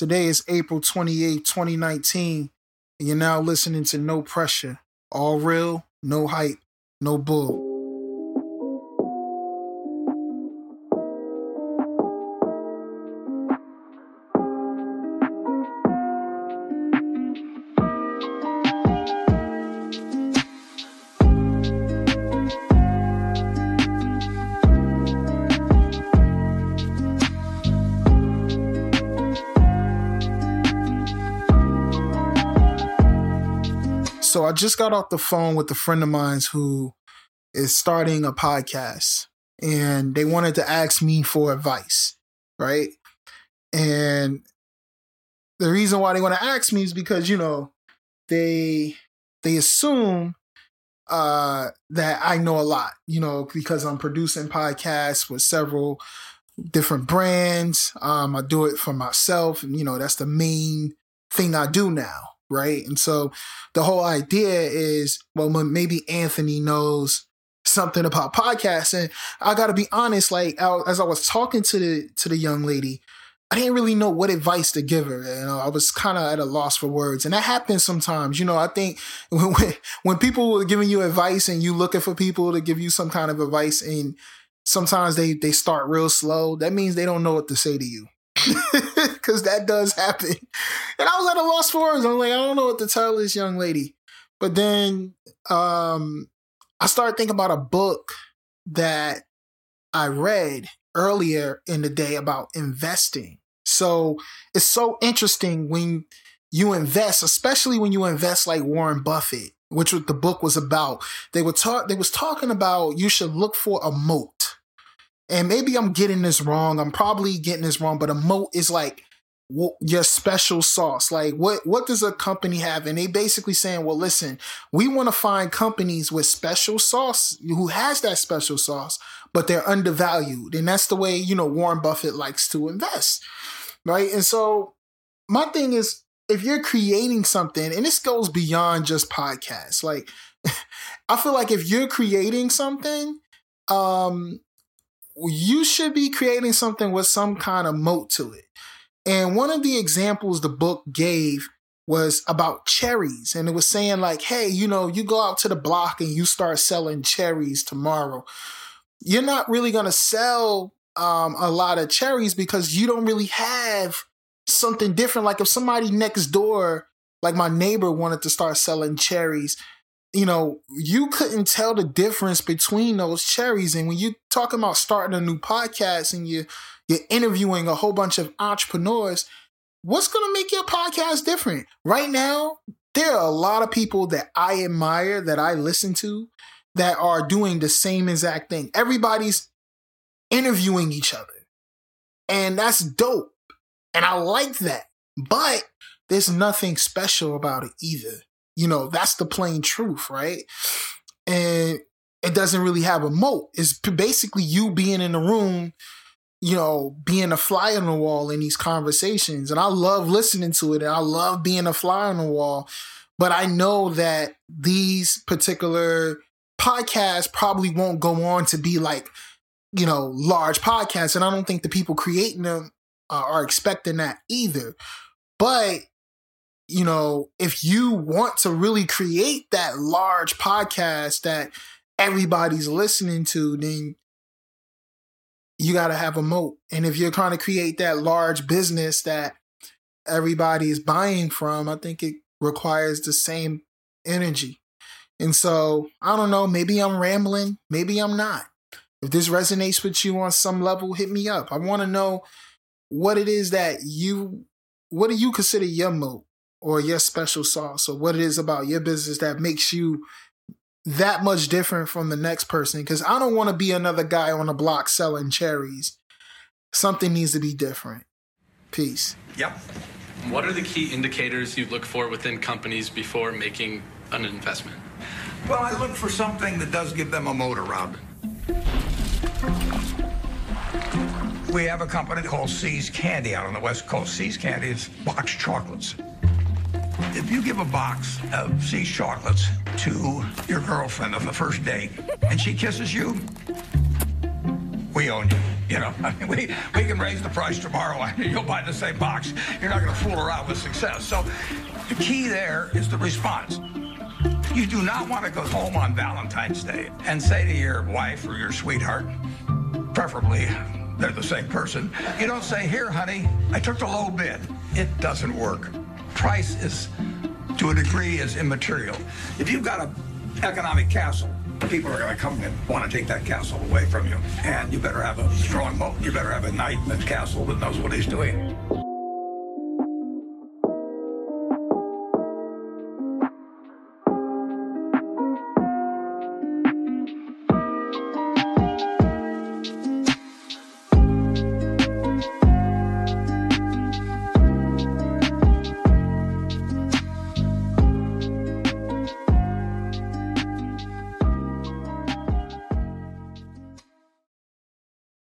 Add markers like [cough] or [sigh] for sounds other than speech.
Today is April 28, 2019, and you're now listening to No Pressure. All real, no hype, no bull. So I just got off the phone with a friend of mine who is starting a podcast and they wanted to ask me for advice, right? And the reason why they want to ask me is because, you know, they they assume uh that I know a lot, you know, because I'm producing podcasts with several different brands. Um I do it for myself and you know, that's the main thing I do now right? And so the whole idea is, well, maybe Anthony knows something about podcasting. I got to be honest, like as I was talking to the to the young lady, I didn't really know what advice to give her. You know, I was kind of at a loss for words, and that happens sometimes. You know, I think [laughs] when when people are giving you advice and you looking for people to give you some kind of advice, and sometimes they they start real slow, that means they don't know what to say to you [laughs] because that does happen. And I was at a loss for words. I'm like, I don't know what to tell this young lady. But then um, I started thinking about a book that I read earlier in the day about investing. So it's so interesting when you invest, especially when you invest like Warren Buffett, which the book was about. They were talk they was talking about you should look for a moat and maybe I'm getting this wrong. I'm probably getting this wrong, but a moat is like your special sauce. Like what what does a company have? And they basically saying, well, listen, we want to find companies with special sauce who has that special sauce, but they're undervalued. And that's the way, you know, Warren Buffett likes to invest. Right. And so my thing is if you're creating something, and this goes beyond just podcasts, like [laughs] I feel like if you're creating something, um, you should be creating something with some kind of moat to it. And one of the examples the book gave was about cherries. And it was saying, like, hey, you know, you go out to the block and you start selling cherries tomorrow. You're not really going to sell um, a lot of cherries because you don't really have something different. Like if somebody next door, like my neighbor, wanted to start selling cherries, you know, you couldn't tell the difference between those cherries. And when you're talking about starting a new podcast and you you're interviewing a whole bunch of entrepreneurs, what's gonna make your podcast different? Right now, there are a lot of people that I admire, that I listen to, that are doing the same exact thing. Everybody's interviewing each other. And that's dope. And I like that. But there's nothing special about it either. You know, that's the plain truth, right? And it doesn't really have a moat. It's basically you being in the room, you know, being a fly on the wall in these conversations. And I love listening to it and I love being a fly on the wall. But I know that these particular podcasts probably won't go on to be like, you know, large podcasts. And I don't think the people creating them uh, are expecting that either. But you know, if you want to really create that large podcast that everybody's listening to, then you got to have a moat. And if you're trying to create that large business that everybody is buying from, I think it requires the same energy. And so, I don't know, maybe I'm rambling, maybe I'm not. If this resonates with you on some level, hit me up. I want to know what it is that you what do you consider your moat? Or your special sauce or what it is about your business that makes you that much different from the next person because I don't want to be another guy on the block selling cherries. Something needs to be different. Peace. Yep. What are the key indicators you look for within companies before making an investment? Well, I look for something that does give them a motor, around We have a company called See's Candy out on the West Coast. See's Candy is boxed chocolates. If you give a box of See's chocolates to your girlfriend on the first date and she kisses you, we own you. You know, [laughs] I mean, we, we can raise the price tomorrow and you'll buy the same box. You're not going to fool around with success. So the key there is the response. You do not want to go home on Valentine's Day and say to your wife or your sweetheart, preferably they're the same person, you don't say, Here, honey, I took the low bid. It doesn't work. Price is, to a degree, is immaterial. If you've got an economic castle, people are going to come and want to take that castle away from you. And you better have a strong moat. You better have a knight in the castle that knows what he's doing.